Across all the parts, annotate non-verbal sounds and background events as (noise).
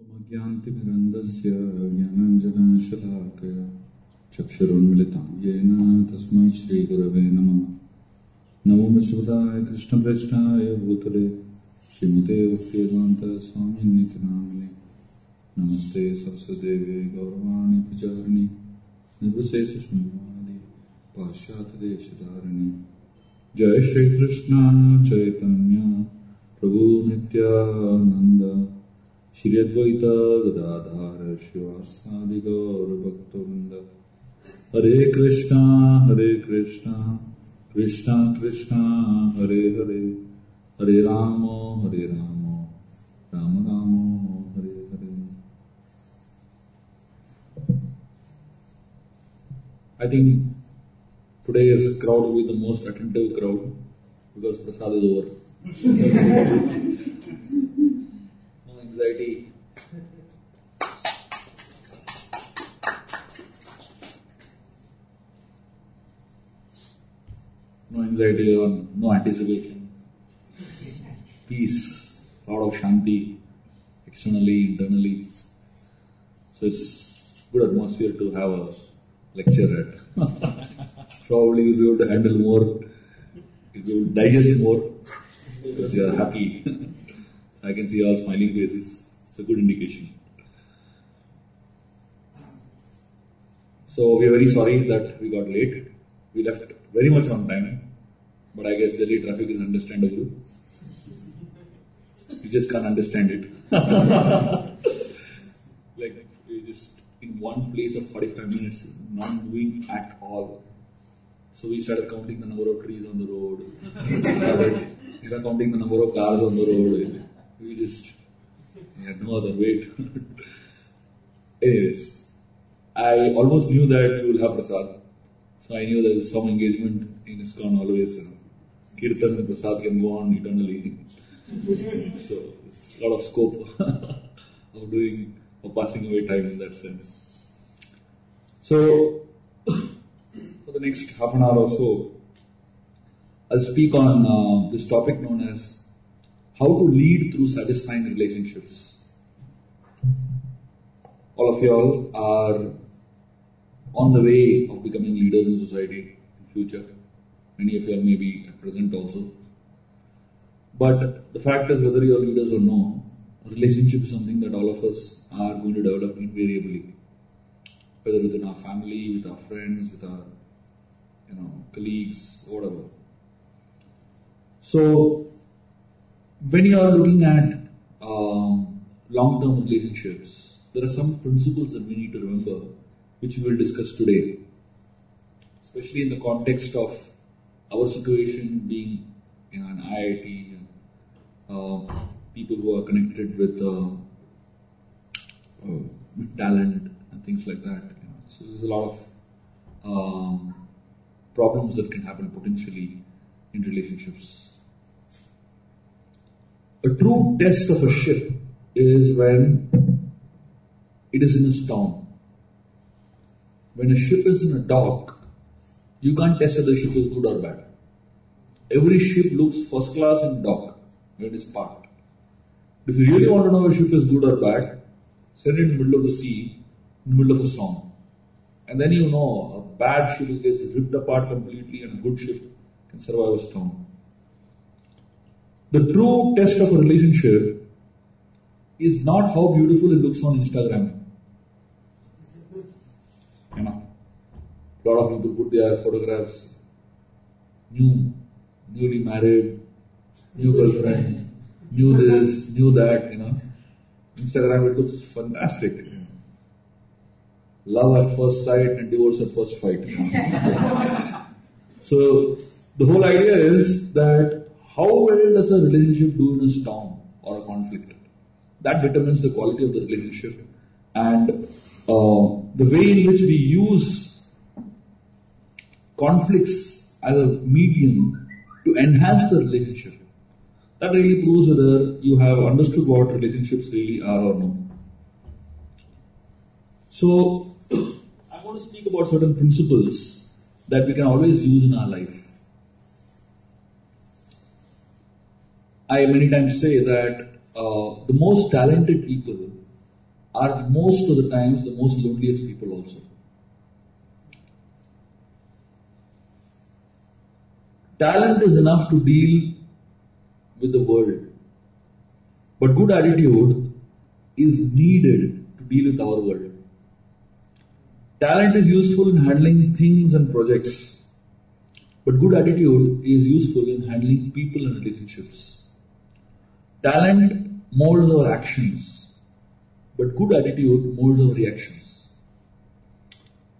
ज्ञान्तिमिरन्दस्य ज्ञानाञ्जनशलाकया चक्षुरुन्मिलितं। येन तस्मै श्रीगुरवे नमः। नमो विश्वदाय कृष्णप्रेष्ठाय भूतले श्रीमते भक्तिवेदान्तस्वामिन्निति नामिने नमस्ते सरस्वदेवे गौरवाणि प्रचारिणि निर्विशेषशून्यवादि पाश्चात्यदेशधारिणि। जय श्रीकृष्ण, चैतन्य, प्रभु नित्यानन्द। श्रीअद्वैतगदाधार श्रीवासादिगौरभक्तवृन्द Hare Krishna Hare Krishna Krishna Krishna, Hare Hare. Hare Ram Hare Ram Ram Ram, Hare Hare. I think today is crowd with the most attentive crowd because prasad is over no anxiety. No anxiety or no anticipation. Peace, lot of shanti, externally, internally. So it's good atmosphere to have a lecture at. (laughs) Probably you'll be able to handle more, you'll digest more because you are happy. (laughs) I can see all smiling faces. It's a good indication. So we are very sorry that we got late. We left very much on time, but I guess Delhi traffic is understandable. You just can't understand it. (laughs) like we just in one place of 45 minutes, not moving at all. So we started counting the number of trees on the road. (laughs) We started you counting the number of cars on the road. We just had no other way. (laughs) Anyways, I almost knew that you will have prasad. So I knew there is some engagement in ISKCON always. You know. Kirtan and prasad can go on eternally. (laughs) so a lot of scope (laughs) of doing of passing away time in that sense. So (coughs) for the next half an hour or so, I'll speak on uh, this topic known as how to lead through satisfying relationships. All of you all are on the way of becoming leaders in society in future. Many of you all may be at present also. But the fact is, whether you are leaders or no, a relationship is something that all of us are going to develop invariably. Whether within our family, with our friends, with our you know colleagues, whatever. So, when you are looking at um, long-term relationships, there are some principles that we need to remember, which we will discuss today, especially in the context of our situation being you know, an IIT and uh, people who are connected with, uh, uh, talent and things like that. You know. So there's a lot of um, problems that can happen potentially in relationships. A true test of a ship is when it is in a storm. When a ship is in a dock, you can't test whether the ship is good or bad. Every ship looks first class in dock when it is parked. If you really want to know if a ship is good or bad, send it in the middle of the sea, in the middle of a storm. And then you know a bad ship is gets ripped apart completely and a good ship can survive a storm. The true test of a relationship is not how beautiful it looks on Instagram. You know, a lot of people put their photographs, new, newly married, new girlfriend, new this, new that, you know. Instagram, it looks fantastic. Love at first sight and divorce at first fight. (laughs) so, the whole idea is that how well does a relationship do in a storm or a conflict? That determines the quality of the relationship and uh, the way in which we use conflicts as a medium to enhance the relationship. That really proves whether you have understood what relationships really are or not. So, (clears throat) I want to speak about certain principles that we can always use in our life. I many times say that uh, the most talented people are most of the times the most loneliest people also. Talent is enough to deal with the world. But good attitude is needed to deal with our world. Talent is useful in handling things and projects. But good attitude is useful in handling people and relationships. Talent molds our actions, but good attitude molds our reactions.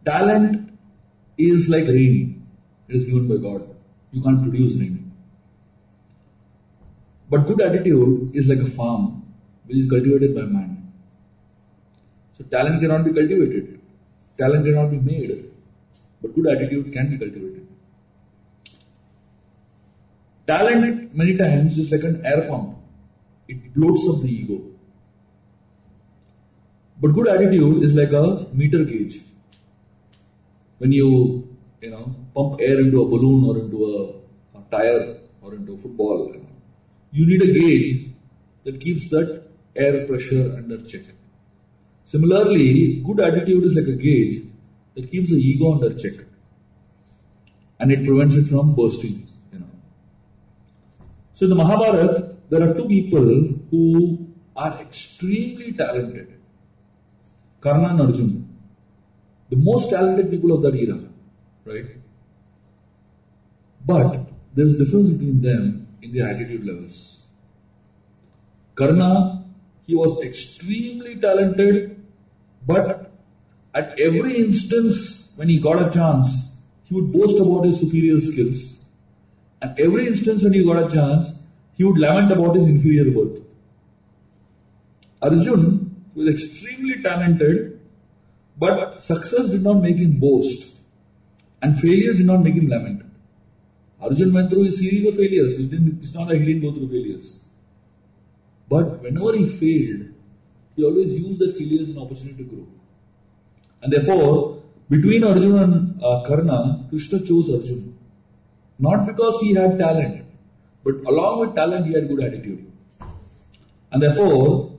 Talent is like rain, it is given by God. You can't produce rain. But good attitude is like a farm which is cultivated by man. So talent cannot be cultivated, talent cannot be made, but good attitude can be cultivated. Talent many times is like an air pump. It bloats up the ego. But good attitude is like a meter gauge. When you, you know, pump air into a balloon or into a, a tire or into a football, you, need a gauge that keeps that air pressure under check. Similarly, good attitude is like a gauge that keeps the ego under check and it prevents it from bursting. You know. So in the Mahabharata, there are two people who are extremely talented. Karna and Arjuna. The most talented people of that era, right? But there's a difference between them in their attitude levels. Karna, he was extremely talented, but at every instance when he got a chance, he would boast about his superior skills. And every instance when he got a chance, he would lament about his inferior birth. Arjun was extremely talented, but success did not make him boast, and failure did not make him lament. Arjun went through a series of failures. It it's not like he didn't go through failures. But whenever he failed, he always used that failure as an opportunity to grow. And therefore, between Arjun and uh, Karna, Krishna chose Arjun. Not because he had talent, but along with talent, he had good attitude. And therefore,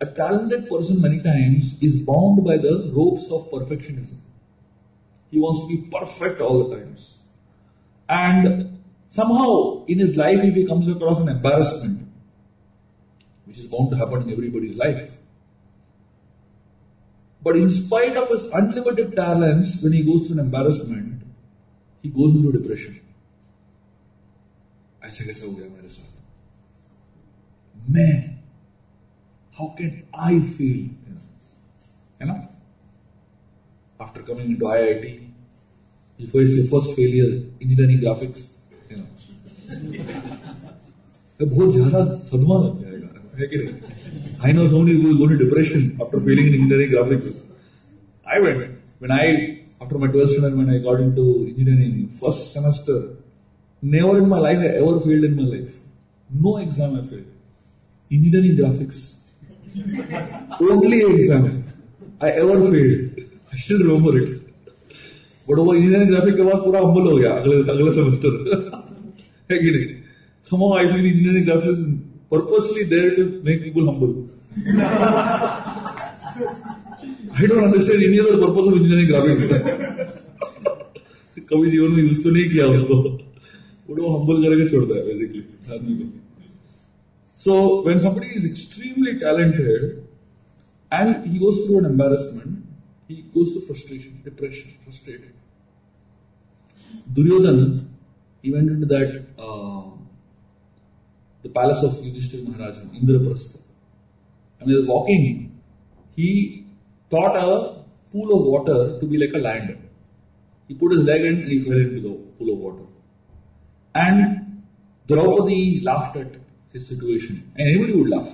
a talented person many times is bound by the ropes of perfectionism. He wants to be perfect all the times. And somehow in his life, if he comes across an embarrassment, which is bound to happen in everybody's life, but in spite of his unlimited talents, when he goes through an embarrassment, he goes into depression. ऐसे कैसे हो गया मेरे साथ मैं how can I feel है ना after coming to I I T first failure engineering graphics बहुत ज़्यादा सदमा लग जाएगा I know so many go in depression after failing in engineering graphics I wait when I after my twelfth standard man I according to engineering first semester Never in my life I ever failed in my life. No exam I failed. Engineering graphics. Only (laughs) exam I ever failed. I still remember it. But वो engineering graphic के बाद पूरा humble हो गया अगले अगले semester है कि नहीं somehow I feel engineering graphics is purposely there to make people humble. (laughs) I don't understand any other purpose of engineering graphics. कभी जीवन में यूज तो नहीं किया उसको बट वो हम्बल करके छोड़ता है बेसिकली आदमी को So when somebody is extremely talented and he goes through an embarrassment, he goes to frustration, depression, frustrated. Duryodhana, he went into that uh, the palace of Yudhishthira Maharaj in Indraprastha. And he was walking, he thought a pool of water to be like a land. He put his leg in and he fell into the pool of water. And Draupadi laughed at his situation. And anybody would laugh.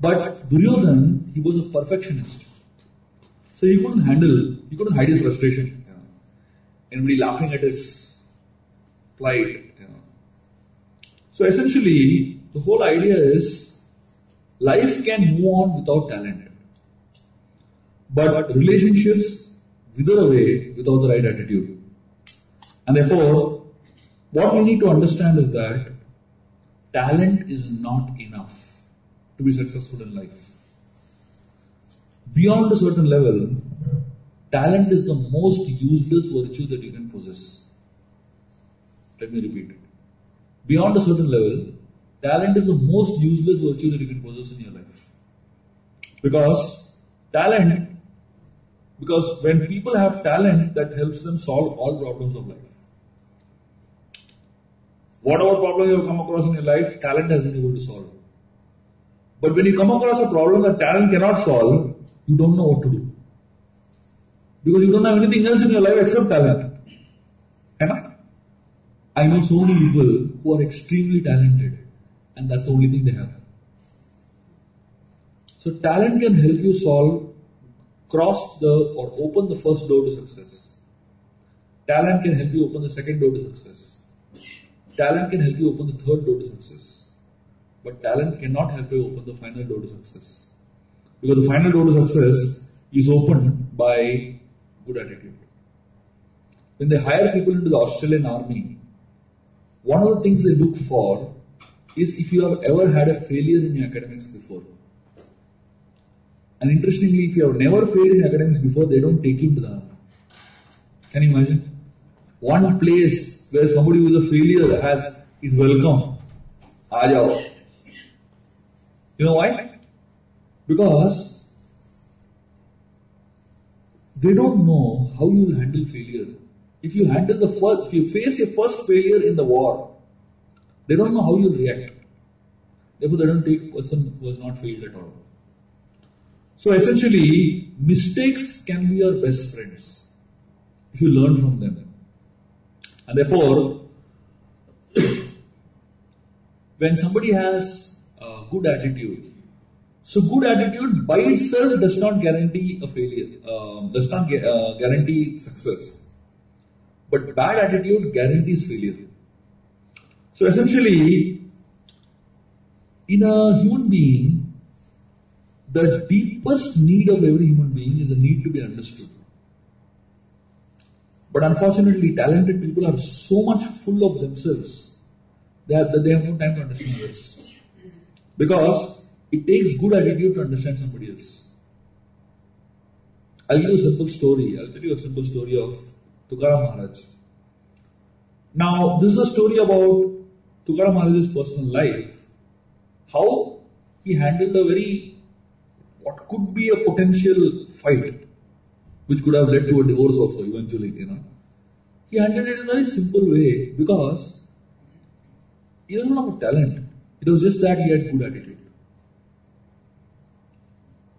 But Duryodhana, he was a perfectionist. So he couldn't handle, he couldn't hide his frustration. Know. Anybody laughing at his plight. So essentially, the whole idea is life can move on without talent. But relationships wither away without the right attitude. And therefore, what we need to understand is that talent is not enough to be successful in life. Beyond a certain level, talent is the most useless virtue that you can possess. Let me repeat it. Beyond a certain level, talent is the most useless virtue that you can possess in your life. Because talent, because when people have talent, that helps them solve all problems of life. Whatever problem you have come across in your life, talent has been able to solve. But when you come across a problem that talent cannot solve, you don't know what to do. Because you don't have anything else in your life except talent. Am I know so many people who are extremely talented and that's the only thing they have. So talent can help you solve, cross the or open the first door to success. Talent can help you open the second door to success. Talent can help you open the third door to success. But talent cannot help you open the final door to success. Because the final door to success is opened by good attitude. When they hire people into the Australian army, one of the things they look for is if you have ever had a failure in your academics before. And interestingly, if you have never failed in academics before, they don't take you to the army. Can you imagine? One place where somebody who is a failure has is welcome. Ajao. You know why? Because they don't know how you will handle failure. If you handle the first, if you face your first failure in the war, they don't know how you react. Therefore, they don't take person who has not failed at all. So essentially, mistakes can be your best friends if you learn from them. And therefore, when somebody has a good attitude, so good attitude by itself does not guarantee a failure, um, does not uh, guarantee success. But bad attitude guarantees failure. So essentially, in a human being, the deepest need of every human being is the need to be understood. But unfortunately, talented people are so much full of themselves that, they have no time to understand others. Because it takes good attitude to understand somebody else. I'll give you a simple story. I'll tell you a simple story of Tukaram Maharaj. Now, this is a story about Tukaram Maharaj's personal life. How he handled a very, what could be a potential fight, which could have led to a divorce also eventually, you know. He handled it in a very simple way because he doesn't have a talent. It was just that he had good attitude.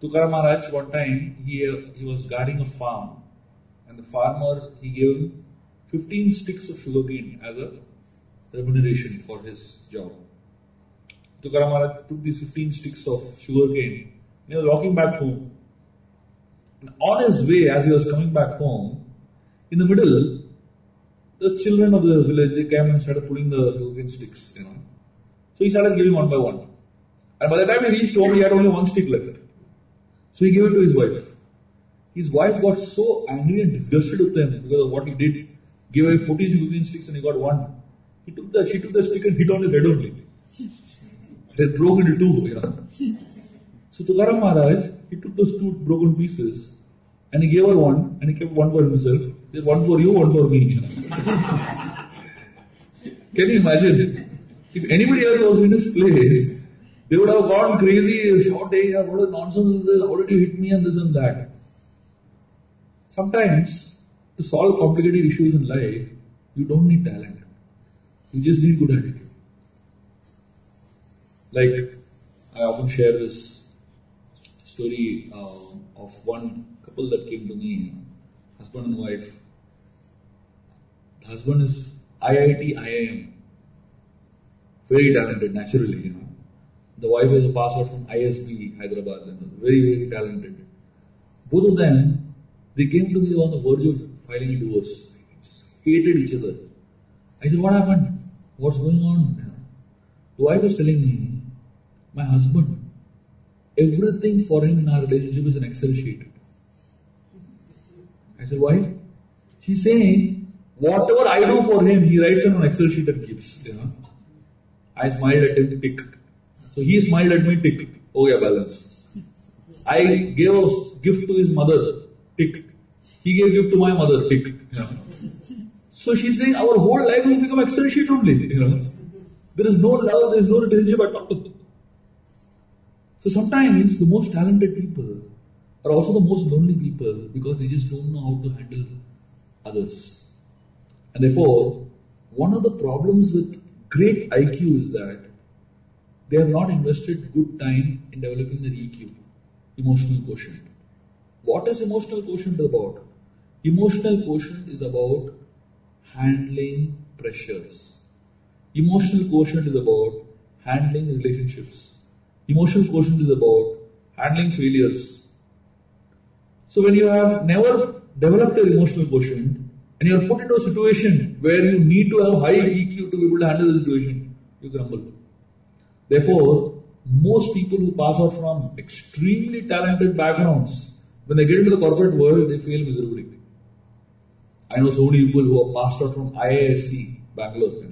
Tukaram Maharaj, one time, he, uh, he was guarding a farm and the farmer, he gave him 15 sticks of sugarcane as a remuneration for his job. Tukaram Maharaj took these 15 sticks of sugarcane and he was walking back home. And on his way, as he was coming back home, in the middle, the children of the village, they came and started pulling the sugarcane sticks, you know. So he started giving one by one. And by the time he reached home, he had only one stick left. So he gave it to his wife. His wife got so angry and disgusted with him because of what he did. Gave away 14 sugarcane sticks and he got one. He took the, she took the stick and hit on his head only. It broke into two, you know. So Tukaram Maharaj, he took those two broken pieces and he gave her one and he kept one for himself. There's one for you, one for me. Can you imagine? If anybody else was in his place, they would have gone crazy, shouting, what a nonsense is this? How did you hit me and this and that? Sometimes, to solve complicated issues in life, you don't need talent. You just need good attitude. Like, I often share this story uh, of one couple that came to me, husband and wife. The husband is IIT, IIM. Very talented, naturally, you know. The wife is a passer from ISB, Hyderabad, very, very talented. Both of them, they came to me on the verge of filing a divorce. Hated each other. I said, what happened? What's going on? The wife was telling me, my husband, everything for him in our relationship is an Excel sheet. Said, why? She's saying, whatever I do for him, he writes it on Excel sheet and keeps. You know? I smiled at him, tick. So he smiled at me, tick. Oh yeah, balance. I gave a gift to his mother, tick. He gave gift to my mother, tick. You know. So she's saying our whole life has become Excel sheet only. You know. There is no love, there is no relationship at all. So sometimes the most talented people are also the most lonely people because they just don't know how to handle others. And therefore, one of the problems with great IQ is that they have not invested good time in developing their EQ, emotional quotient. What is emotional quotient about? Emotional quotient is about handling pressures. Emotional quotient is about handling relationships. Emotional quotient is about handling failures. So when you have never developed your emotional quotient and you are put into a situation where you need to have high EQ to be able to handle the situation, you crumble. Therefore, most people who pass out from extremely talented backgrounds, when they get into the corporate world, they fail miserably. I know so many people who have passed out from IISc Bangalore.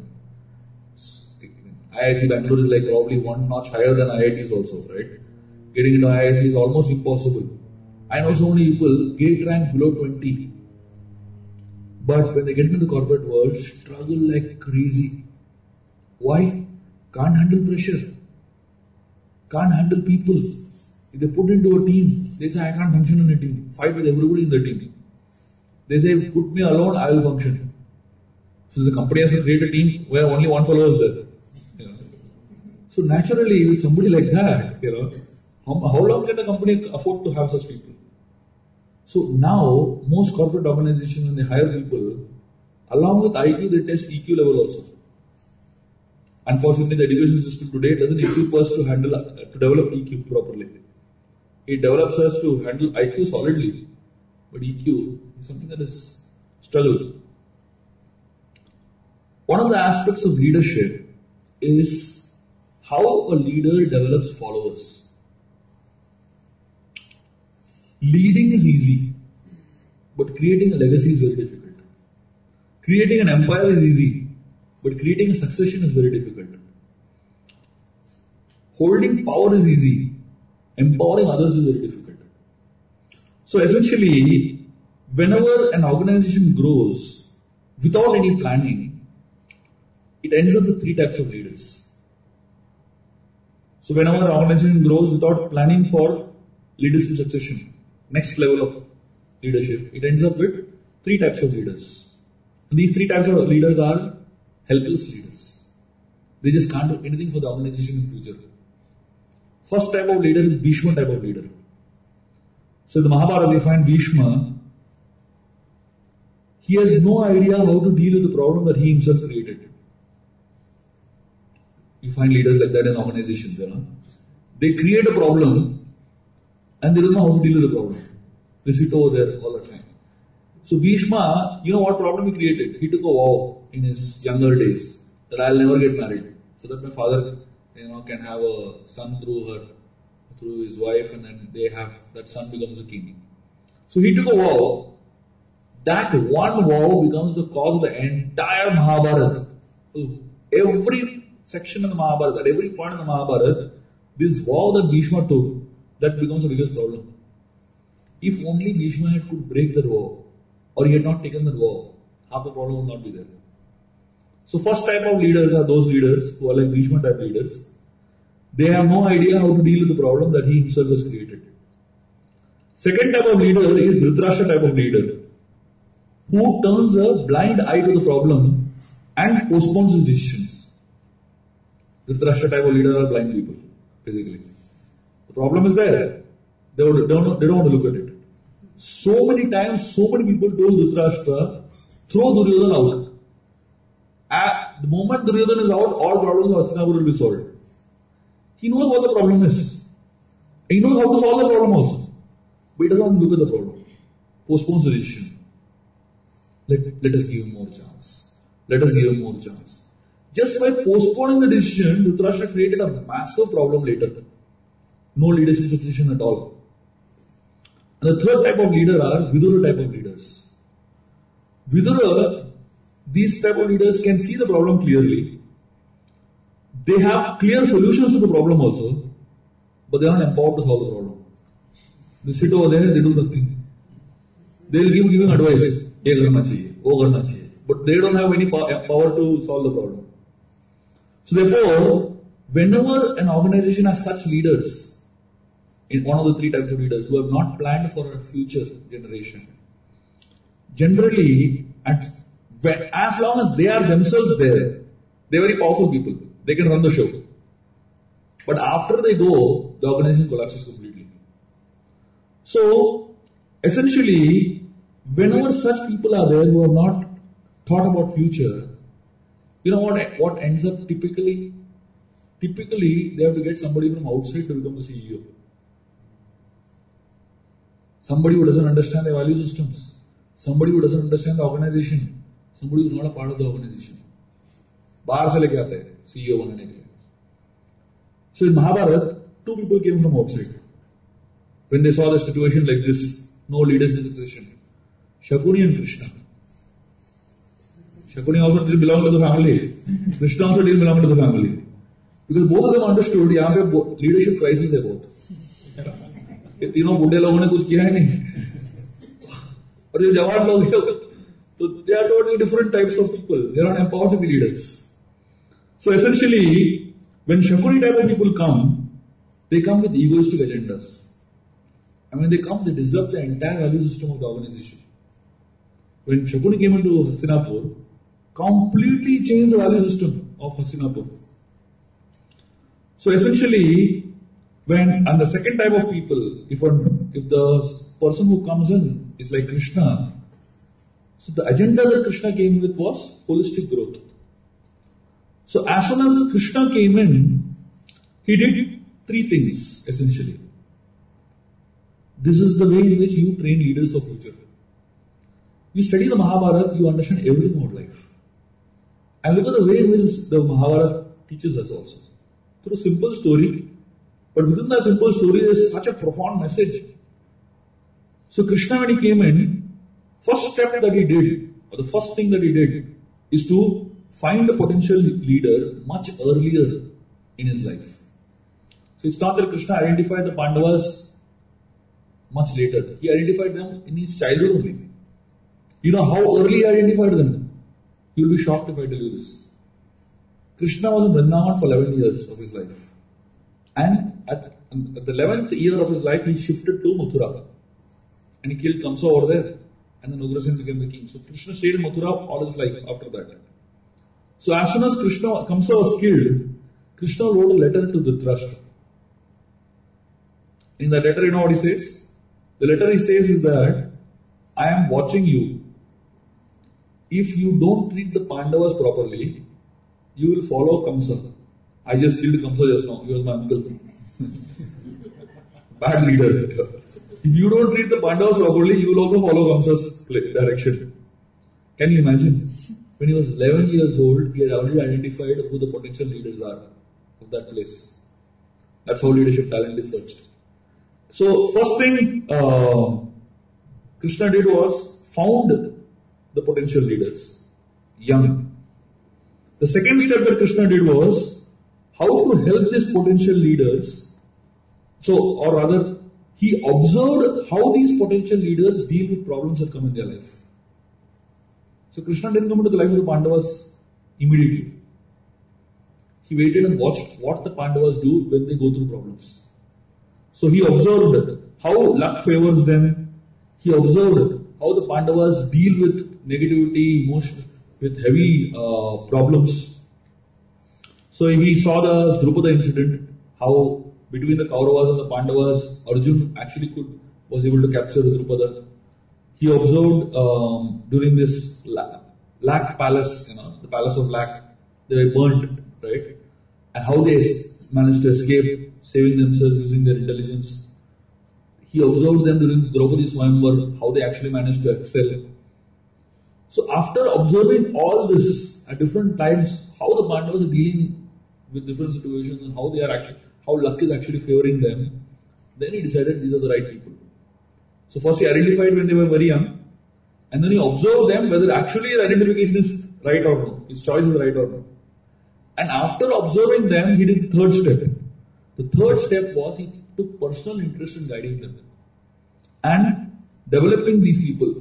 IISc Bangalore is like probably one notch higher than IITs also, right? Getting into IISc is almost impossible. I know so many people gate rank below 20. But when they get into the corporate world, struggle like crazy. Why? Can't handle pressure. Can't handle people. If they put into a team, they say, I can't function in a team. Fight with everybody in the team. They say, put me alone, I will function. So the company has to create a team where only one fellow is there. You know. So naturally, with somebody like that, you know, how, how long can the company afford to have such people? So now, most corporate organizations, when they hire people, along with IQ, they test EQ level also. Unfortunately, the education system today doesn't equip us to handle, uh, to develop EQ properly. It develops us to handle IQ solidly, but EQ is something that is struggle. One of the aspects of leadership is how a leader develops followers. Leading is easy, but creating a legacy is very difficult. Creating an empire is easy, but creating a succession is very difficult. Holding power is easy, empowering others is very difficult. So essentially, whenever an organization grows without any planning, it ends up with three types of leaders. So whenever an organization grows without planning for leadership succession, next level of leadership, it ends up with three types of leaders. And these three types of leaders are helpless leaders. They just can't do anything for the organization in future. First type of leader is Bhishma type of leader. So in the Mahabharata we find Bhishma, he has no idea how to deal with the problem that he himself created. You find leaders like that in organizations, you know. They create a problem and they don't know how to deal with the problem. They sit over there all the time. So Bhishma, you know what problem he created? He took a vow in his younger days that I'll never get married, so that my father, you know, can have a son through her, through his wife, and then they have that son becomes a king. So he took a vow. That one vow becomes the cause of the entire Mahabharata. Every section of the Mahabharata, at every point in the Mahabharata, this vow that Bhishma took, that becomes the biggest problem. If only Bhishma had could break the vow, or he had not taken the vow, half the problem would not be there. So first type of leaders are those leaders who are like Bhishma type leaders. They have no idea how to deal with the problem that he himself has created. Second type of leader is Dhritarashtra type of leader, who turns a blind eye to the problem and postpones his decisions. Dhritarashtra type of leader are blind people, basically. Problem is there. They don't, they don't, want to look at it. So many times, so many people told Dhritarashtra, throw Duryodhana out. At the moment Duryodhana is out, all problems of Hastinapur will be solved. He knows what the problem is. He knows how to solve the problem also. But he doesn't want to look at the problem. Postpones the decision. Let, let us give him more chance. Let us give him more chance. Just by postponing the decision, Dhritarashtra created a massive problem later No leadership succession at all. And the third type of leader are Vidura type of leaders. Vidura, these type of leaders can see the problem clearly. They have clear solutions to the problem also, but they are not empowered to solve the problem. They sit over there, they do nothing. They'll give giving advice. ये करना चाहिए, वो करना चाहिए. But they don't have any power to solve the problem. So therefore, whenever an organization has such leaders, in one of the three types of leaders who have not planned for a future generation, generally, at, as long as they are themselves there, they're very powerful people. They can run the show. But after they go, the organization collapses completely. So, essentially, whenever such people are there who have not thought about future, you know what, what ends up typically? Typically, they have to get somebody from outside to become the CEO Somebody who doesn't understand the value systems. Somebody who doesn't understand the organization. Somebody who's not a part of the organization. बाहर से लेके आते हैं CEO बनने के लिए So in Mahabharata, two people came from outside. When they saw the situation like this, no leaders in the position, Shakuni and Krishna. Shakuni also didn't belong to the family. Krishna also didn't belong to the family. Because both of them understood यहाँ पे leadership crisis है बहुत कि तीनों बूढ़े लोगों ने कुछ किया है नहीं और जो जवान लोग हैं तो they are totally different types of people they are not when Shakuni type of people come, they come with egoistic agendas. And when they come, they disrupt the entire value system of the organization. When Shakuni came into Hastinapur, completely changed the value system of Hastinapur. So essentially, when and the second type of people, if if the person who comes in is like Krishna, so the agenda that Krishna came with was holistic growth. So as soon as Krishna came in, he did three things essentially. This is the way in which you train leaders of future. You study the Mahabharata, you understand everything about life. And look at the way in which the Mahabharata teaches us also. Through a simple story, but within that simple story, there's such a profound message. So Krishna, when he came in, first step that he did, or the first thing that he did, is to find a potential leader much earlier in his life. So it's not that Krishna identified the Pandavas much later. He identified them in his childhood only. You know how early he identified them? You'll be shocked if I tell you this. Krishna was in Vrindavan for 11 years of his life. And at the 11th year of his life, he shifted to Mathura. And he killed Kamsa over there. And then Ugrasen became the king. So Krishna stayed in Mathura all his life after that. So as soon as Krishna, Kamsa was killed, Krishna wrote a letter to Dhritarashtra. In that letter, you know what he says? The letter he says is that, I am watching you. If you don't treat the Pandavas properly, you will follow Kamsa. I just killed Kamsa just now. He was my uncle. (laughs) Bad leader. If you don't treat the Pandavas properly, you will also follow Kamsa's direction. Can you imagine? When he was 11 years old, he had already identified who the potential leaders are of that place. That's how leadership talent is searched. So, first thing uh, Krishna did was found the potential leaders, young. The second step that Krishna did was how to help these potential leaders. So, or rather, he observed how these potential leaders deal with problems that come in their life. So Krishna didn't come into the life of the Pandavas immediately. He waited and watched what the Pandavas do when they go through problems. So he observed how luck favors them. He observed how the Pandavas deal with negativity, emotion, with heavy uh, problems. So he saw the Drupada incident, how between the Kauravas and the Pandavas, Arjun actually could was able to capture Drupada he observed um, during this Lac Palace, you know, the palace of Lac, they were burnt, right? And how they managed to escape, saving themselves using their intelligence. He observed them during the Draupadi Swayamvar, how they actually managed to excel. So after observing all this at different times, how the Pandavas are dealing with different situations and how they are actually, how luck is actually favoring them, then he decided these are the right people. So first he identified when they were very young, and then he observed them whether actually his identification is right or no, his choice is right or no. And after observing them, he did the third step. The third step was he took personal interest in guiding them. and developing these people.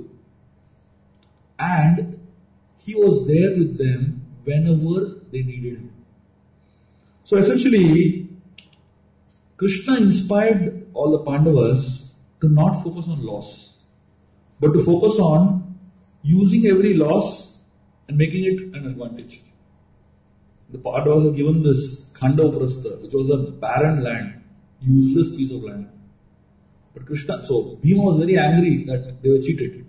And he was there with them whenever they needed him. So essentially, Krishna inspired all the Pandavas to not focus on loss, but to focus on using every loss and making it an advantage. The Pandavas were given this Khandava which was a barren land, useless piece of land. But Krishna, so Bhima was very angry that they were cheated.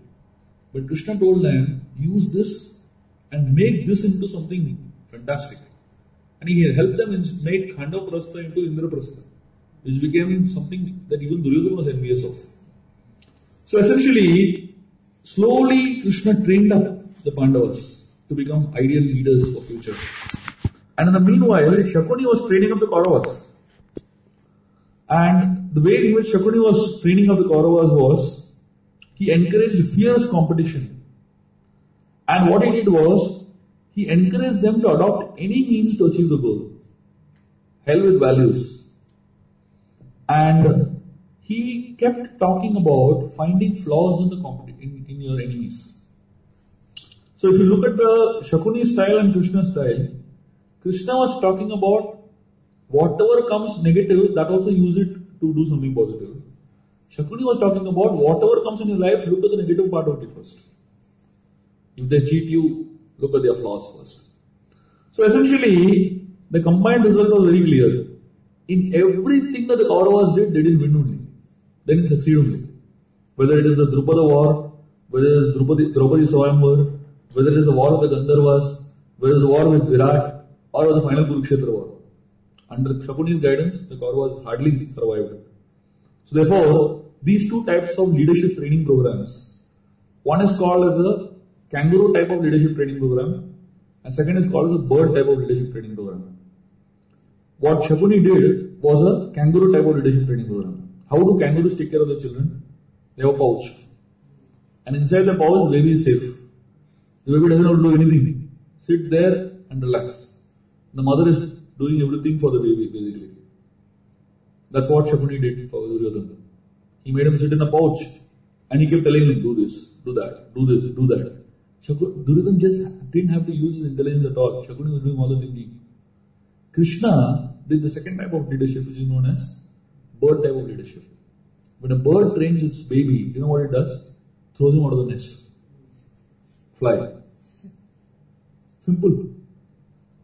But Krishna told them, use this and make this into something fantastic. And he helped them make Khandava into Indraprastha, which became something that even Duryodhana was envious of. So essentially, slowly Krishna trained up the Pandavas to become ideal leaders for future. And in the meanwhile, Shakuni was training up the Kauravas. And the way in which Shakuni was training up the Kauravas was, he encouraged fierce competition. And what he did was, he encouraged them to adopt any means to achieve the goal. Hell with values. And he kept talking about finding flaws in the in, in your enemies. So if you look at the Shakuni style and Krishna style, Krishna was talking about whatever comes negative, that also use it to do something positive. Shakuni was talking about whatever comes in your life, look at the negative part of it first. If they cheat you, look at their flaws first. So essentially, the combined result was very clear. In everything that the Kauravas did, they didn't win only. They didn't succeed only. Whether it is the Drupada war, whether it is Draupadi, Draupadi Swayamvar, whether it is the war of the Gandharvas, whether it is the war with Virat, or the final Kurukshetra war. Under Shakuni's guidance, the Kauravas hardly survived. So therefore, these two types of leadership training programs, one is called as a kangaroo type of leadership training program, and second is called as a bird type of leadership training program. What Shakuni did was a kangaroo type of leadership training program. How do kangaroos take care of their children? They have a pouch. And inside the pouch, the baby is safe. The baby doesn't have to do anything. Sit there and relax. The mother is doing everything for the baby, basically. That's what Shakuni did for Duryodhana. He made him sit in a pouch and he kept telling him, do this, do that, do this, do that. Duryodhana just didn't have to use his intelligence at all. Shakuni was doing all the thinking. Krishna did the second type of leadership, which is known as bird type of leadership. When a bird trains its baby, you know what it does? Throws him out of the nest. Fly. Simple.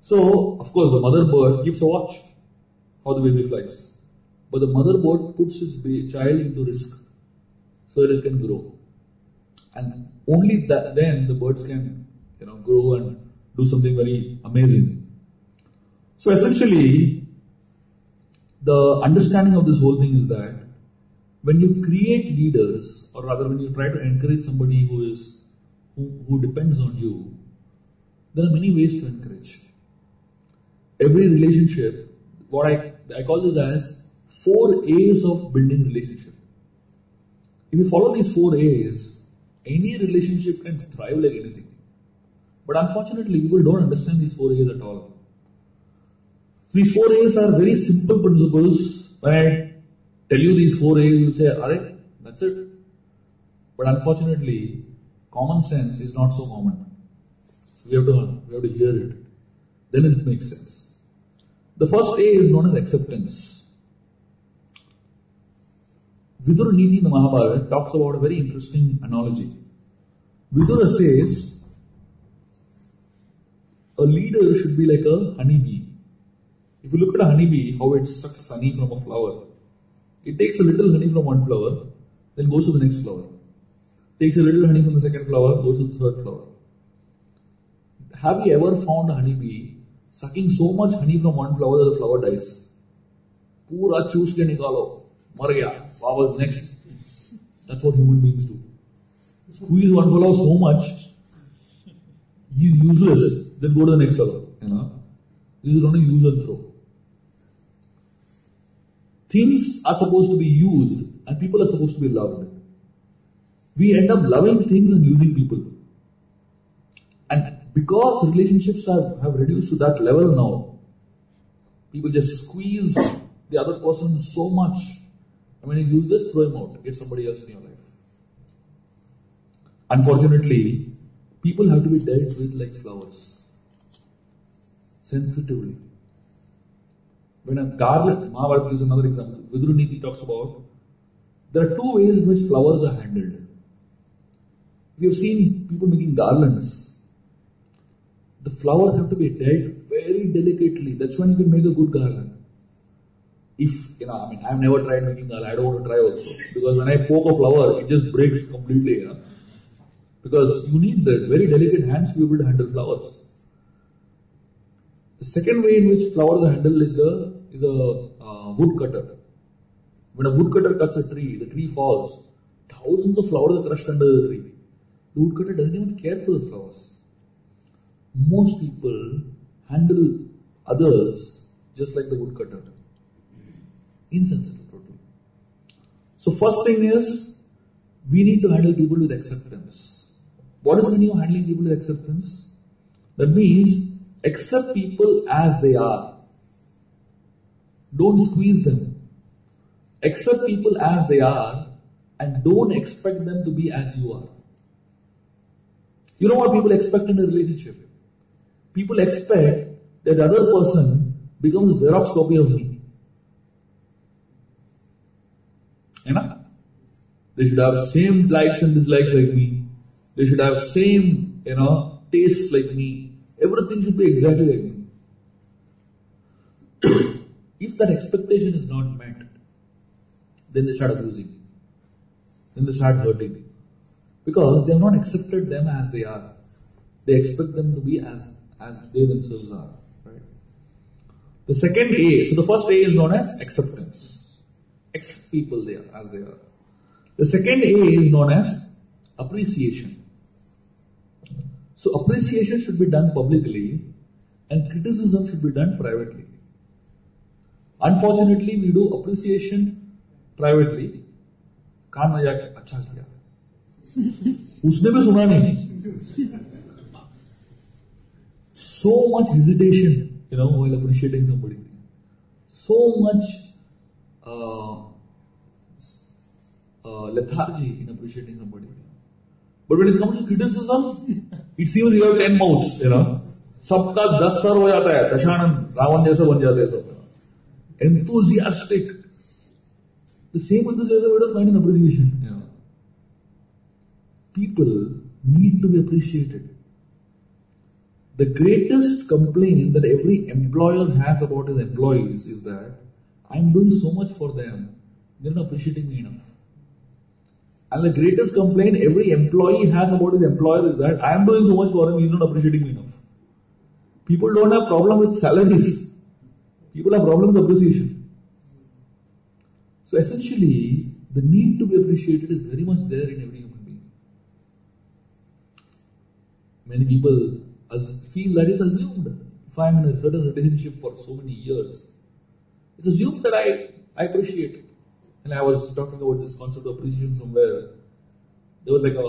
So, of course, the mother bird keeps a watch how the baby flies. But the mother bird puts its child into risk so that it can grow. And only that, then the birds can you know, grow and do something very amazing. So essentially, the understanding of this whole thing is that when you create leaders, or rather when you try to encourage somebody who is who, who depends on you, there are many ways to encourage every relationship, what I, I call this as four A's of building relationship. If you follow these four A's, any relationship can thrive like anything. But unfortunately, people don't understand these four A's at all. These four A's are very simple principles. When I tell you these four A's, you say, Are that's it. But unfortunately, common sense is not so common. So we have to we have to hear it. Then it makes sense. The first A is known as acceptance. Vidura Niti in the Mahabharata talks about a very interesting analogy. Vidura says, a leader should be like a honeybee. If you look at a honeybee, how it sucks honey from a flower, it takes a little honey from one flower, then goes to the next flower. Takes a little honey from the second flower, goes to the third flower. Have you ever found a honeybee sucking so much honey from one flower that the flower dies? Pura choose ke nikalo. Maria, what was next? That's what human beings do. Who is one fellow so much, He is useless, then go to the next level, You know? This is only use throw. Things are supposed to be used and people are supposed to be loved. We end up loving things and using people. And because relationships have, have reduced to that level now, people just squeeze the other person so much Mean, you use this, throw him out, get somebody else in your life. Unfortunately, people have to be dealt with like flowers, sensitively. When a garland, Mahabharata gives another example. Vidura Niti talks about there are two ways in which flowers are handled. We have seen people making garlands. The flowers have to be dealt very delicately. That's when you can make a good garland. If, you know, I mean, I've never tried making garland. I don't want to try also. Because when I poke a flower, it just breaks completely, you know. Because you need the very delicate hands to be able to handle flowers. The second way in which flowers are handled is the is a uh, wood cutter. When a woodcutter cuts a tree, the tree falls. Thousands of flowers are crushed under the tree. The woodcutter doesn't even care for the flowers. Most people handle others just like the woodcutter. Insensitive totally. So first thing is we need to handle people with acceptance. What is the meaning of handling people with acceptance? That means accept people as they are. Don't squeeze them. Accept people as they are and don't expect them to be as you are. You know what people expect in a relationship? People expect that the other person becomes a Xerox copy of me. You know? They should have same likes and dislikes like me. They should have same, you know, tastes like me. Everything should be exactly like me. (coughs) if that expectation is not met, then they start abusing. Then they start hurting. Because they have not accepted them as they are. They expect them to be as, as they themselves are. Right? The second A, so the first A is known as acceptance. Accept people they are as they are. The second A is known as appreciation. So appreciation should be done publicly and criticism should be done privately. Unfortunately, we do appreciation privately कान में जाके अच्छा किया उसने भी सुना नहीं so much hesitation you know while appreciating somebody so much uh, uh, lethargy in appreciating somebody but when it comes to criticism it seems you have ten mouths you know सबका दस सर हो जाता है दशानंद रावण जैसे बन जाते हैं सब enthusiastic the same enthusiasm we don't find in appreciation. Yeah. People need to be appreciated. The greatest complaint that every employer has about his employees is that I'm doing so much for them, they're not appreciating me enough. And the greatest complaint every employee has about his employer is that I am doing so much for him, he's not appreciating me enough. People don't have problem with salaries. People have problem with appreciation. So essentially, the need to be appreciated is very much there in every human being. Many people feel that it's assumed. If I'm in a certain relationship for so many years, it's assumed that I, I appreciate it And I was talking about this concept of appreciation somewhere. There was like a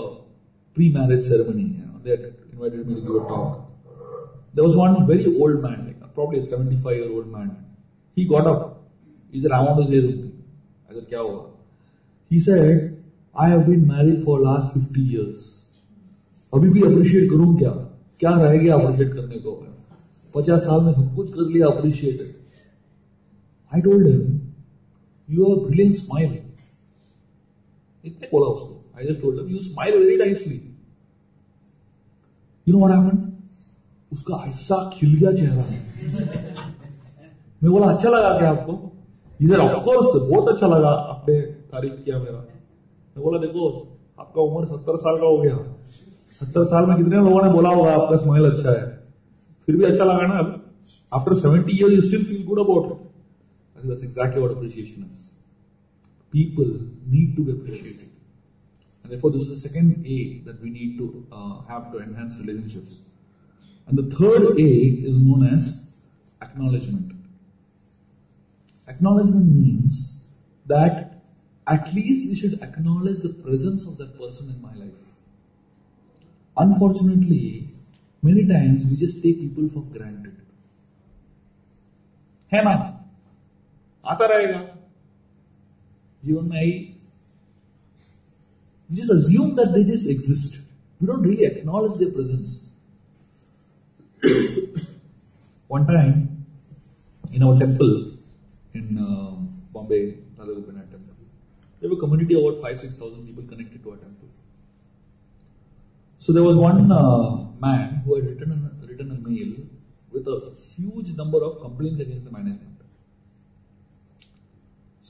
pre-marriage ceremony. You know, they had invited me to give a talk. There was one very old man, like probably a 75 year old man. He got up. He said, I want to say something. अगर क्या हुआ he said I have been married for last fifty years अभी भी appreciate करूं क्या क्या रह गया अप्रिशिएट करने को पचास साल में सब कुछ कर लिया appreciated I told him you are brilliant smile इतने बोला उसको I just told you smile very nicely you know what उसका ऐसा खिल गया चेहरा। मैं बोला अच्छा लगा क्या आपको? इधर ऑफकोर्स बहुत अच्छा लगा आपने तारीफ़ किया मेरा. मैं बोला, देखो, आपका उम्र सत्तर साल का हो गया। सत्तर साल में कितने लोगों ने बोला होगा, आपका स्माइल अच्छा है। फिर भी अच्छा लगा ना? After seventy year you still feel good about And that's exactly what appreciation is. People need to be appreciated. And therefore, this is the second A that we need to uh, have to enhance relationships. And the third A is known as acknowledgement. Acknowledgement means that at least we should acknowledge the presence of that person in my life. Unfortunately, many times we just take people for granted. Hey man, आता रहेगा जीवन में आई we just assume that they just exist We don't really acknowledge their presence. (coughs) One time, in our temple in um, Bombay, Radha Gopinath temple, there were a community of about five, six thousand people connected to our temple. So there was one uh, man who had written a, written a mail with a huge number of complaints against the management.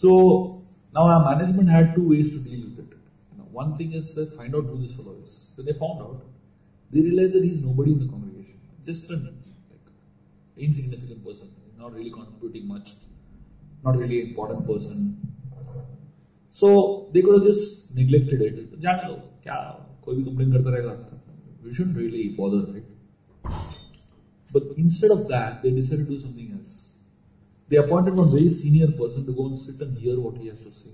So now our management had two ways to deal with it. You know, one thing is that find out who this fellow is. When they found out, they realized that he's nobody in the congregation, just an like, insignificant person, not really contributing much, not really important person. So they could have just neglected it. जाने दो क्या कोई भी complain करता रहेगा we shouldn't really bother right but instead of that they decided to do something else they appointed one very senior person to go and sit and hear what he has to say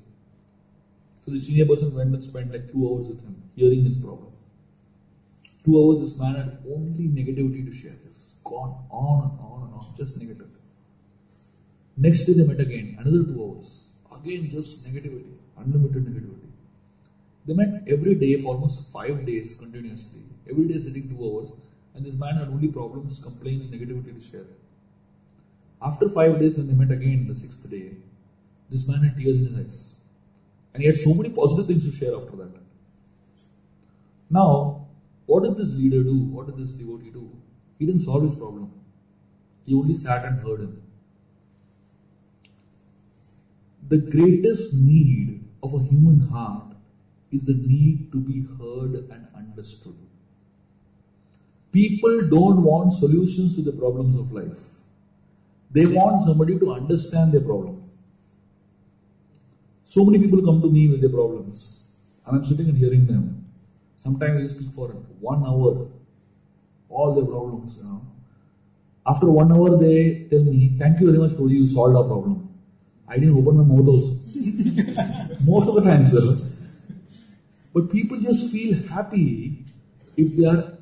so the senior person went and spent like two hours with him hearing his problem two hours this man had only negativity to share just gone on and on and on just negative next day they met again another two hours again just negativity unlimited negativity they met every day for almost five days continuously. Every day sitting two hours, and this man had only problems, complaints, negativity to share. After five days, when they met again the sixth day, this man had tears in his eyes. And he had so many positive things to share after that. Now, what did this leader do? What did this devotee do? He didn't solve his problem. He only sat and heard him. The greatest need of a human heart is the need to be heard and understood. People don't want solutions to the problems of life. They want somebody to understand their problem. So many people come to me with their problems, and I'm sitting and hearing them. Sometimes I speak for one hour, all their problems. You know. After one hour, they tell me, "Thank you very much for you solved our problem." I didn't open my mouth also. (laughs) Most of the time, sir. But people just feel happy if they are,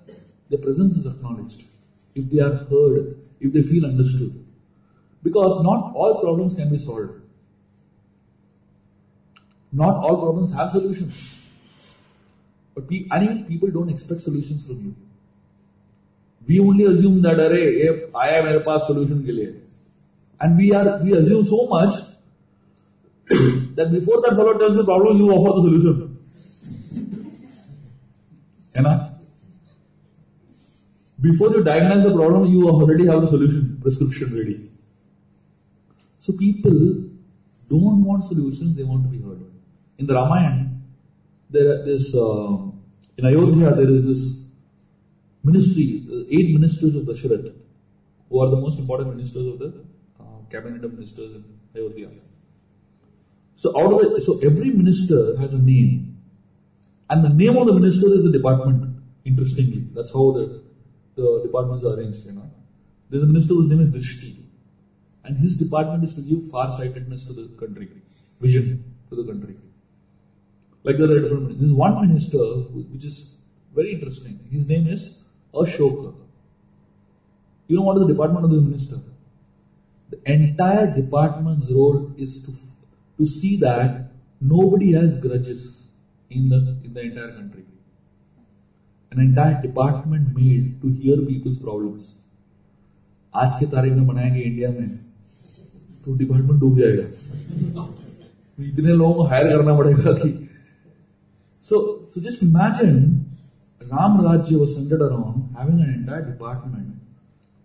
their presence is acknowledged, if they are heard, if they feel understood Because not all problems can be solved. Not all problems have solutions. But pe- and even people don't expect solutions from you. We only assume that अरे I am मेरे पास solution के लिए. And we are we assume so much (coughs) that before that fellow tells the problem, you offer the solution. Enough. Before you diagnose the problem, you already have the solution, prescription ready. so people don't want solutions, they want to be heard. In the Ramayana, there is uh, in Ayodhya there is this ministry, uh, eight ministers of Dasharath, who are the most important ministers of the uh, cabinet of ministers in Ayodhya. So out of the, so every minister has a name, and the name of the minister is the department. Interestingly, that's how the, the departments are arranged. You know, there's a minister whose name is Drishti, and his department is to give far-sightedness to the country, vision to the country. Like there are different ministers. There's one minister which is very interesting. His name is Ashoka. You know what is the department of the minister? The entire department's role is to to see that nobody has grudges in the in the entire country. An entire department made to hear people's problems. आज के तारीख में बनाएंगे India में तो department डूब जाएगा इतने लोगों को हायर करना पड़ेगा कि so so just imagine Ram राज्य was centered around having an entire department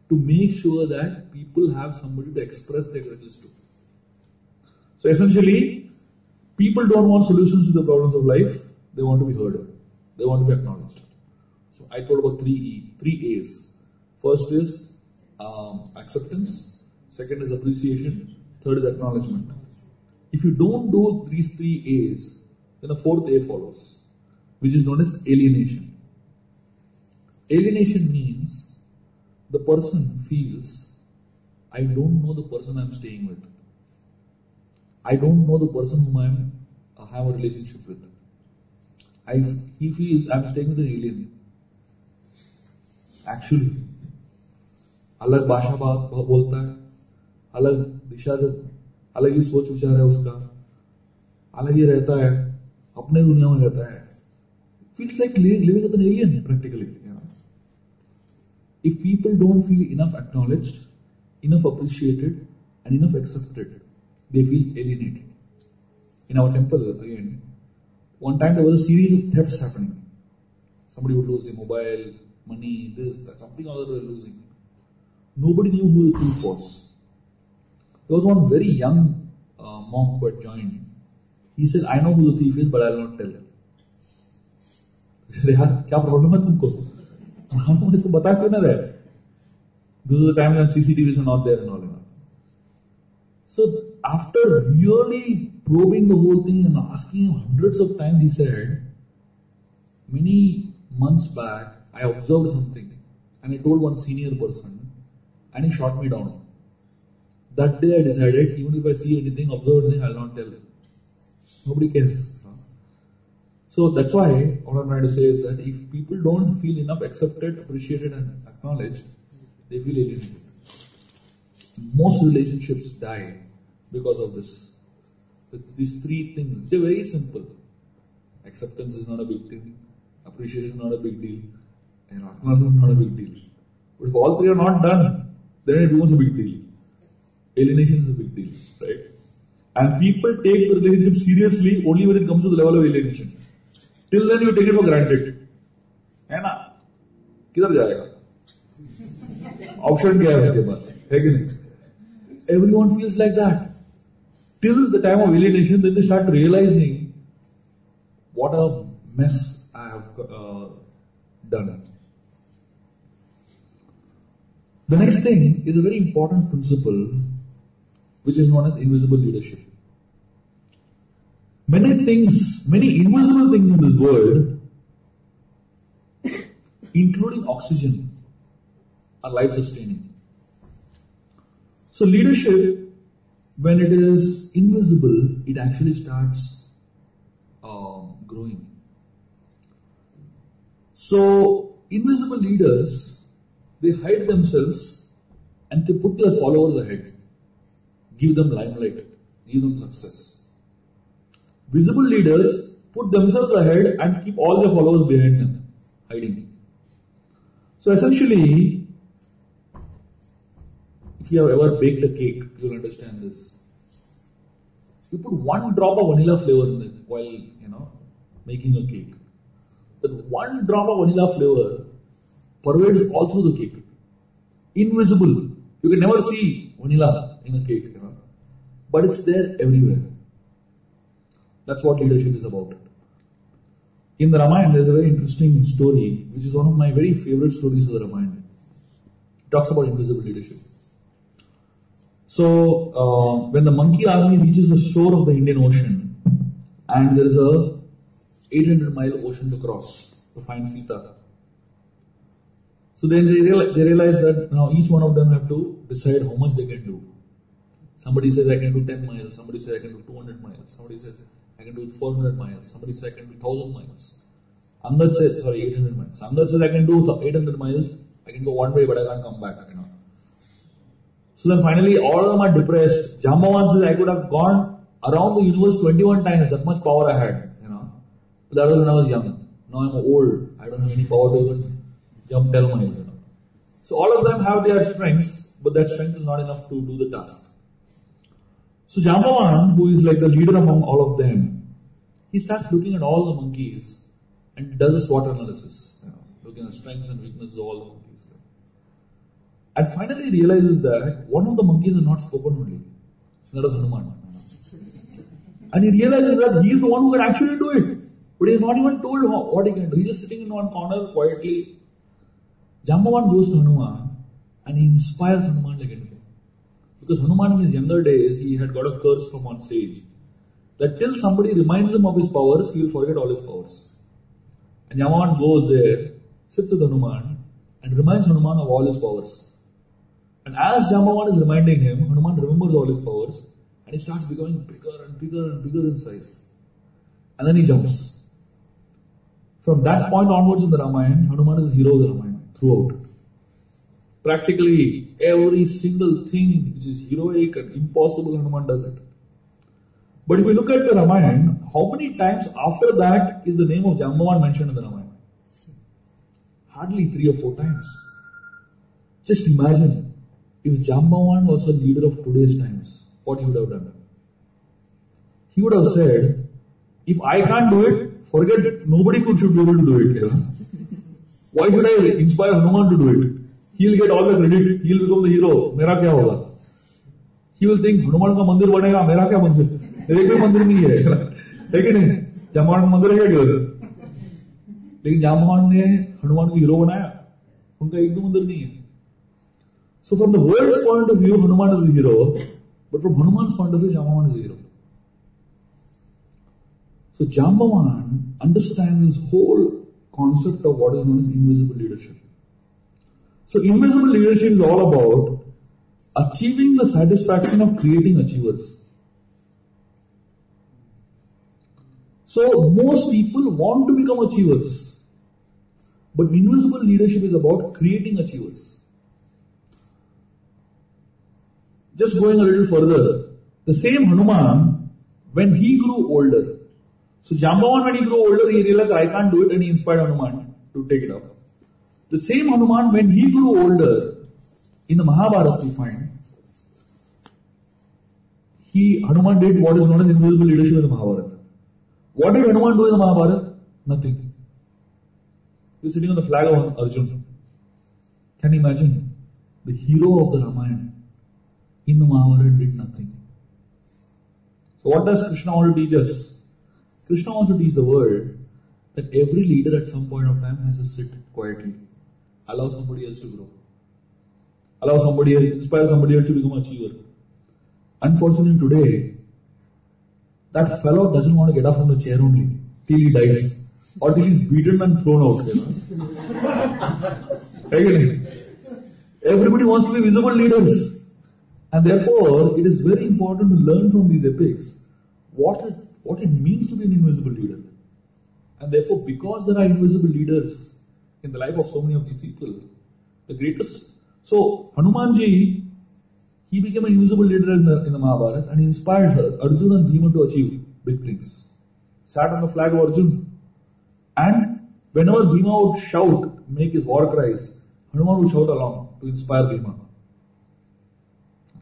to make sure that people have somebody to express their grudges to. So essentially, people don't want solutions to the problems of life. They want to be heard. They want to be acknowledged. So I told about three E, three A's. First is um, acceptance. Second is appreciation. Third is acknowledgement. If you don't do these three A's, then a fourth A follows, which is known as alienation. Alienation means the person feels, I don't know the person I'm staying with. I don't know the person whom I'm I have a relationship with. I he feels I'm staying with an alien. Actually, अलग भाषा बात बोलता है अलग दिशा अलग ही सोच विचार है उसका। अलग ही रहता है, अपने दुनिया में रहता है। Feels like living an alien practically if people don't feel enough acknowledge enough appreciated and enough accepted they feel alienated in our temple again one time there was a series of thefts happening somebody would lose their mobile, money, this, that, something other losing. Nobody knew who the thief was. There was one very young uh, monk who had joined. He said, I know who the thief is, but I will not tell him. यार (laughs) क्या problem है तुमको हम मुझे तो बता क्यों ना रहे this is the time when CCTVs are not there and all so after really probing the whole thing and asking him hundreds of times he said many months back i observed something and i told one senior person and he shot me down that day i decided even if i see anything observe anything i'll not tell it. nobody cares so that's why what I'm trying to say is that if people don't feel enough accepted, appreciated, and acknowledged, they feel alienated. Most relationships die because of this. These three things, they're very simple. Acceptance is not a big deal, appreciation is not a big deal, and acknowledgement is not a big deal. But if all three are not done, then it becomes a big deal Alienation is a big deal, right? And people take the relationship seriously only when it comes to the level of alienation. Till then you take it for granted है ना किधर जाएगा option क्या है उसके पास है कि नहीं everyone feels like that till the time of alienation then they start realising what a mess I have uh, done. The next thing is a very important principle which is known as invisible leadership. Many things, many invisible things in this world, including oxygen, are life sustaining. So, leadership, when it is invisible, it actually starts um, growing. So, invisible leaders, they hide themselves and they put their followers ahead, give them limelight, give them success. Visible leaders put themselves ahead and keep all their followers behind them, hiding. So essentially, if you have ever baked a cake, you'll understand this. You put one drop of vanilla flavor in it while you know making a cake. That one drop of vanilla flavor pervades all through the cake. Invisible. You can never see vanilla in a cake. But it's there everywhere. That's what leadership is about. In the Ramayana, there's a very interesting story, which is one of my very favorite stories of the Ramayana. It talks about invisible leadership. So, uh, when the monkey army reaches the shore of the Indian Ocean, and there is a 800 mile ocean to cross to find Sita. So then they, they realize that now each one of them have to decide how much they can do. Somebody says I can do 10 miles, somebody says I can do 200 miles, somebody says I can do 400 miles. Somebody says I can do 1000 miles. Angad says, sorry, 800 miles. Angad says I can do 800 miles. I can go one way, but I can't come back. You know. So then finally, all of them are depressed. Jambavan says I could have gone around the universe 21 times. That much power I had. You know. But that was when I was young. Now I'm old. I don't have any power to even jump 10 miles. You know. So all of them have their strengths, but that strength is not enough to do the task. So Jambavan, who is like the leader among all of them, he starts looking at all the monkeys and does a SWOT analysis, looking at strengths and weaknesses of all the monkeys. And finally realizes that one of the monkeys is not spoken only. That is Hanuman. And he realizes that he is the one who can actually do it. But he is not even told what he can do. He is just sitting in one corner quietly. Jambavan goes to Hanuman and he inspires Hanuman like. Because Hanuman in his younger days, he had got a curse from one sage that till somebody reminds him of his powers, he will forget all his powers. And Yaman goes there, sits with Hanuman, and reminds Hanuman of all his powers. And as Jambavan is reminding him, Hanuman remembers all his powers, and he starts becoming bigger and bigger and bigger in size. And then he jumps. From that point onwards in the Ramayana, Hanuman is the hero of the Ramayana throughout. Practically every single thing which is heroic and impossible, Hanuman does it. But if we look at the Ramayana, how many times after that is the name of Jambavan mentioned in the Ramayana? Hardly three or four times. Just imagine if Jambavan was a leader of today's times, what he would have done? He would have said, if I can't do it, forget it, nobody could should be able to do it. Why should I inspire Hanuman to do it? He'll get all the credit, he'll become the hero. मेरा क्या होगा? He will think Hanuman का मंदिर बनेगा मेरा क्या मंदिर मेरे कोई मंदिर नहीं है है कि नहीं जामवान का मंदिर है क्या लेकिन जामवान ने हनुमान को हीरो बनाया उनका एक भी मंदिर नहीं है So from the world's point of view, Hanuman is the hero, but from Hanuman's point of view, Jambavan is the hero. So Jambavan understands this whole concept of what is known as invisible leadership. So invisible leadership is all about achieving the satisfaction of creating achievers. So most people want to become achievers. But invisible leadership is about creating achievers. Just going a little further, the same Hanuman, when he grew older, so Jambavan, when he grew older, he realized I can't do it and he inspired Hanuman to take it up. The same Hanuman, when he grew older, in the Mahabharata, we find, he, Hanuman did what is known as invisible leadership in the Mahabharata. What did Hanuman do in the Mahabharata? Nothing. He was sitting on the flag of Arjun. Can you imagine? The hero of the Ramayana in the Mahabharata did nothing. So what does Krishna want to teach us? Krishna wants to teach the world that every leader at some point of time has to sit quietly, allow somebody else to grow, allow somebody else, inspire somebody else to become achiever. Unfortunately, today, that fellow doesn't want to get up from the chair only till he dies or till he's beaten and thrown out. (laughs) You know? Everybody wants to be visible leaders. And therefore, it is very important to learn from these epics what it, what it means to be an invisible leader. And therefore, because there are invisible leaders in the life of so many of these people, the greatest. So, Hanumanji, he became an invisible leader in the, in the Mahabharata and he inspired her, Arjuna and Bhima to achieve big things. Sat on the flag of Arjuna. And whenever Bhima would shout, make his war cries, Hanuman would shout along to inspire Bhima.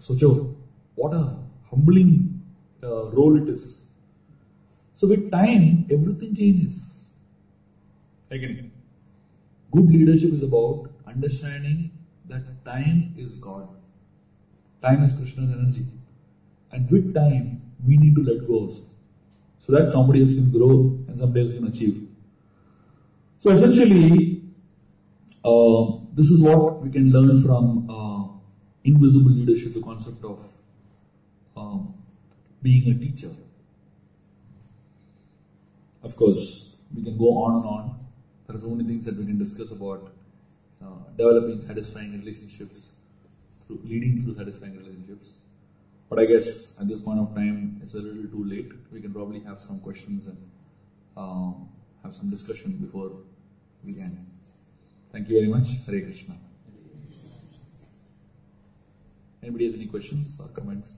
Socho, what a humbling uh, role it is. So with time, everything changes. Again, good leadership is about understanding that time is God. Time is Krishna's energy. And with time, we need to let go also. So that somebody else can grow and somebody else can achieve. So essentially, uh, this is what we can learn from uh, invisible leadership, the concept of um, being a teacher. Of course, we can go on and on. There are so many things that we can discuss about uh, developing satisfying relationships, through leading through satisfying relationships. But I guess at this point of time, it's a little too late. We can probably have some questions and uh, have some discussion before we end. Thank you very much. Hare Krishna. Anybody has any questions or comments?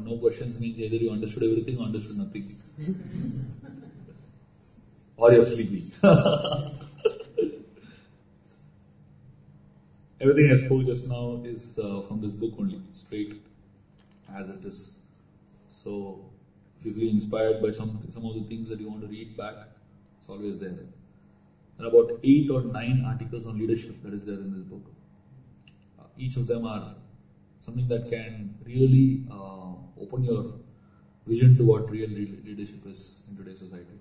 Or no questions means either you understood everything or understood nothing. (laughs) or you're sleepy. (laughs) everything I spoke just now is uh, from this book only, straight as it is. So if you feel inspired by some some of the things that you want to read back, it's always there. There are about eight or nine articles on leadership that is there in this book. Uh, each of them are something that can really uh, open your vision to what real leadership is in today's society.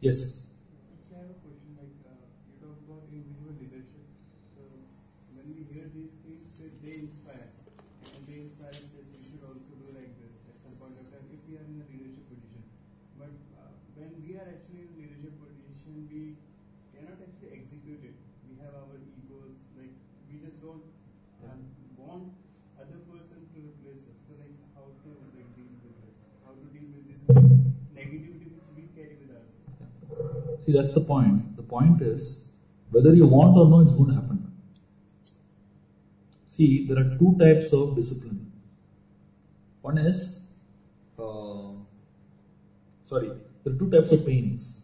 Yes. I have a question. Like uh, you talk about individual leadership. So when we hear these things, they- they inspire, and they inspire us that we should also do like this at some point of time if we are in a leadership position. But uh, when we are actually in a leadership position, we cannot actually execute it. We have our egos. Like we just don't uh, want other person to replace us. So like how to like deal with this? How to deal with this negativity which we carry with us? See, that's the point. The point is Whether you want or not, it's going to happen. See, there are two types of discipline. One is, uh, sorry, there are two types of pains.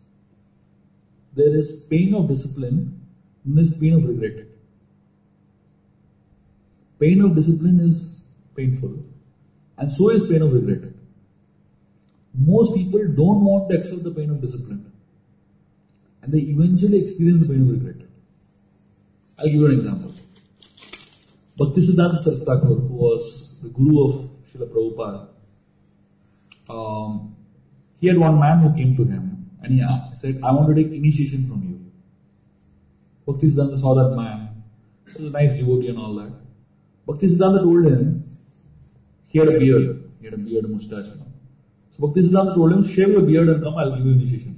There is pain of discipline and there is pain of regret. Pain of discipline is painful, and so is pain of regret. Most people don't want to accept the pain of discipline, and they eventually experience the pain of regret. I'll give you an example. Bhaktisiddhanta Saraswati Thakur, who was the guru of Srila Prabhupada, um, he had one man who came to him and he said, I want to take initiation from you. Bhaktisiddhanta saw that man. He was a nice devotee and all that. Bhaktisiddhanta told him, he had a beard. He had a beard, a mustache. So Bhaktisiddhanta told him, shave your beard and come, I'll give you initiation.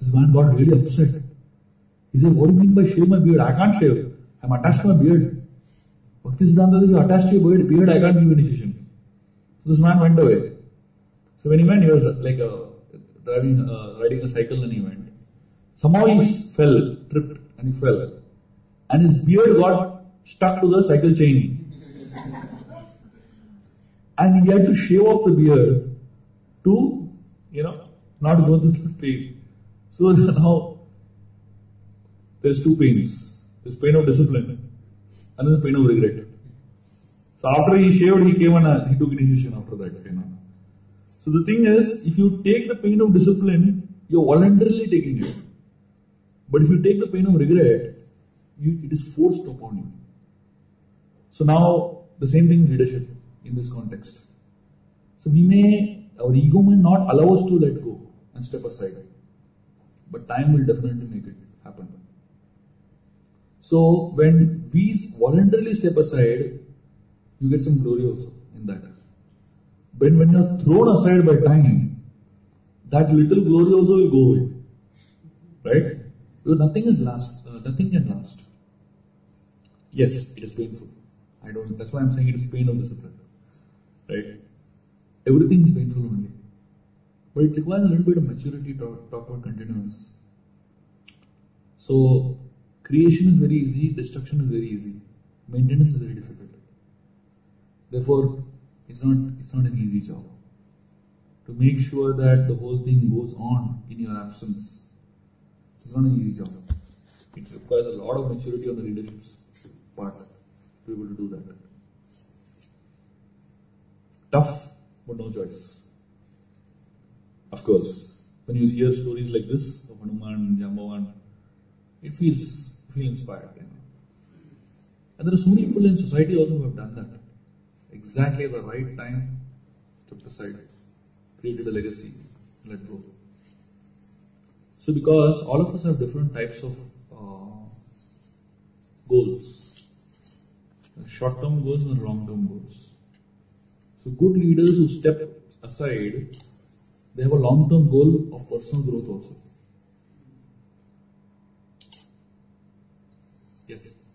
This man got really upset. He said, what do you mean by shave my beard? I can't shave. I'm attached to my beard. Bhaktisiddhanta said, you're attached to your beard, beard I can't give you initiation. So this man went away. So when he went, he was like a, driving, uh, riding a cycle and he went. Somehow he fell, tripped and he fell. And his beard got stuck to the cycle chain. and he had to shave off the beard to, you know, not go through the pain. So now (laughs) there's two pains. There's pain of discipline and there's pain of regret. So after he shaved, he came and uh, he took initiation after that, you know. So the thing is, if you take the pain of discipline, you're voluntarily taking it. But if you take the pain of regret, you, it is forced upon you. So now the same thing in leadership in this context. So we may, our ego may not allow us to let go and step aside. But time will definitely make it happen. So when we voluntarily step aside, you get some glory also in that. But when you are thrown aside by time, that little glory also will go away. Right? Because nothing is last, uh, nothing can last. Yes, it is painful. I don't, that's why I'm saying it is pain of discipline. Right? Everything is painful only. But it requires a little bit of maturity to talk about continuance. So, creation is very easy, destruction is very easy, maintenance is very difficult. Therefore, it's not, it's not an easy job. To make sure that the whole thing goes on in your absence, it's not an easy job. It requires a lot of maturity on the leadership's part to be able to do that. Tough, but no choice. Of course, when you hear stories like this of Hanuman, Jambavan, it feels feel inspired. And there are so many people in society also who have done that. Exactly at the right time, stepped aside, created a legacy, let go. So, because all of us have different types of uh, goals, short term goals and long term goals. So, good leaders who step aside, they have a long term goal of personal growth also. Yes.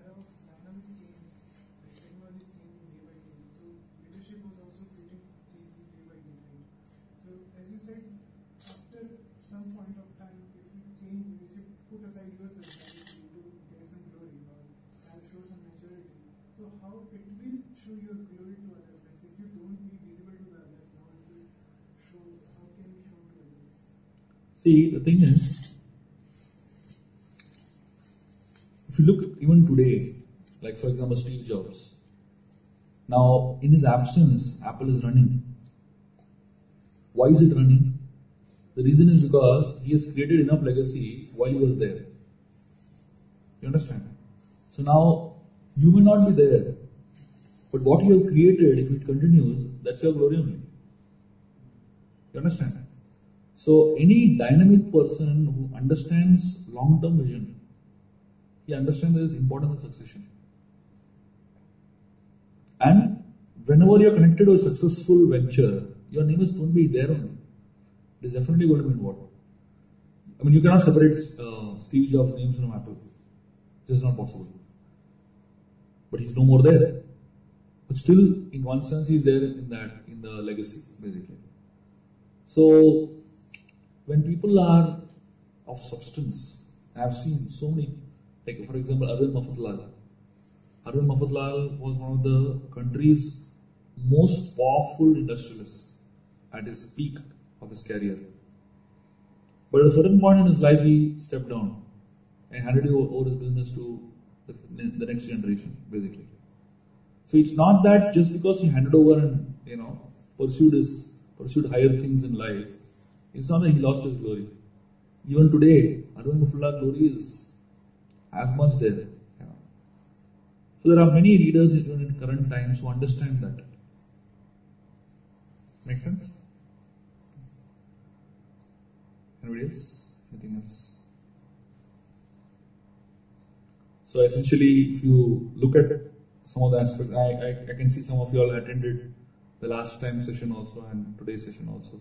era of dynamic change, like technology is changing day by day. So leadership was also getting changing day by day. Right? So as you said, after some point of time, if you change, you should put aside yourself and you do get some glory or and show some maturity. So how it will show your glory to others? Like if you don't be visible to the others, how it will show? How can we show to others? See, the thing is, if you look even today, like for example, Steve Jobs. Now, in his absence, Apple is running. Why is it running? The reason is because he has created enough legacy while he was there. You understand? So now, you may not be there, but what you have created, if it continues, that's your glory only. You understand? So any dynamic person who understands long-term vision, he understands is importance of succession. And whenever you're connected to a successful venture, your name is going to be there only. It is definitely going to be involved. I mean, you cannot separate uh, Steve Jobs' names from Apple. This is not possible. But he's no more there. But still, in one sense, he's there in that, in the legacy, basically. So, when people are of substance I've seen so many, like for example, Arvind Mafatlal. Arvind Mafatlal was one of the country's most powerful industrialists at his peak of his career. But at a certain point in his life, he stepped down and handed over his business to the, the next generation, basically. So it's not that just because he handed over and you know pursued his pursued higher things in life, it's not that he lost his glory. Even today, Arvind Mafatlal glory is as much there. So there are many leaders even in current times who understand that. Make sense? Anybody else? Anything else? So essentially, if you look at some of the aspects, I, I, I can see some of you all attended the last time session also and today's session also.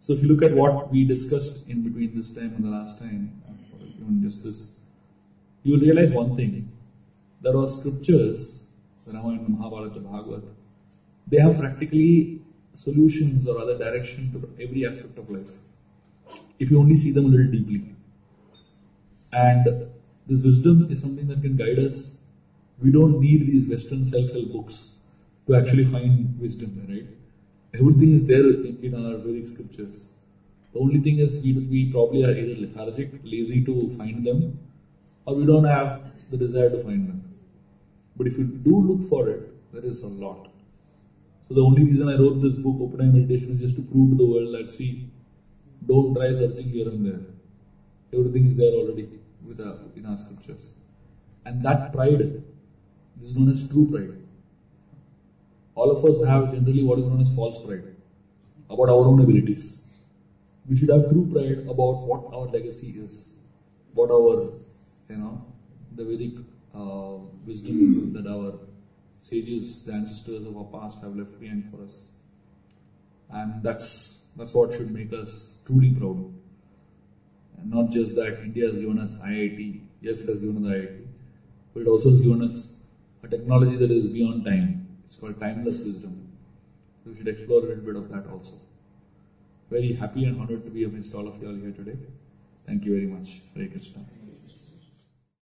So if you look at what we discussed in between this time and the last time, even just this, you will realize one thing. There are scriptures, the Ramayana, Mahabharata, Bhagavad, they have practically solutions or other direction to every aspect of life. If you only see them a little deeply. And this wisdom is something that can guide us. We don't need these Western self-help books to actually find wisdom, right? Everything is there in our Vedic scriptures. The only thing is we, we probably are either lethargic, lazy to find them, or we don't have the desire to find them. But if you do look for it, there is a lot. So the only reason I wrote this book, Open Eye Meditation, is just to prove to the world that see, don't try searching here and there. Everything is there already with our, in our scriptures. And that pride this is known as true pride. All of us have generally what is known as false pride about our own abilities. We should have true pride about what our legacy is, what our, you know, the Vedic uh, wisdom that our sages, the ancestors of our past have left behind for us. And that's, that's what should make us truly proud. And not just that India has given us IIT, yes, it has given us IIT, but it also has given us a technology that is beyond time. It's called timeless wisdom. We should explore a little bit of that also. Very happy and honored to be amidst all of you all here today. Thank you very much. Hare Krishna.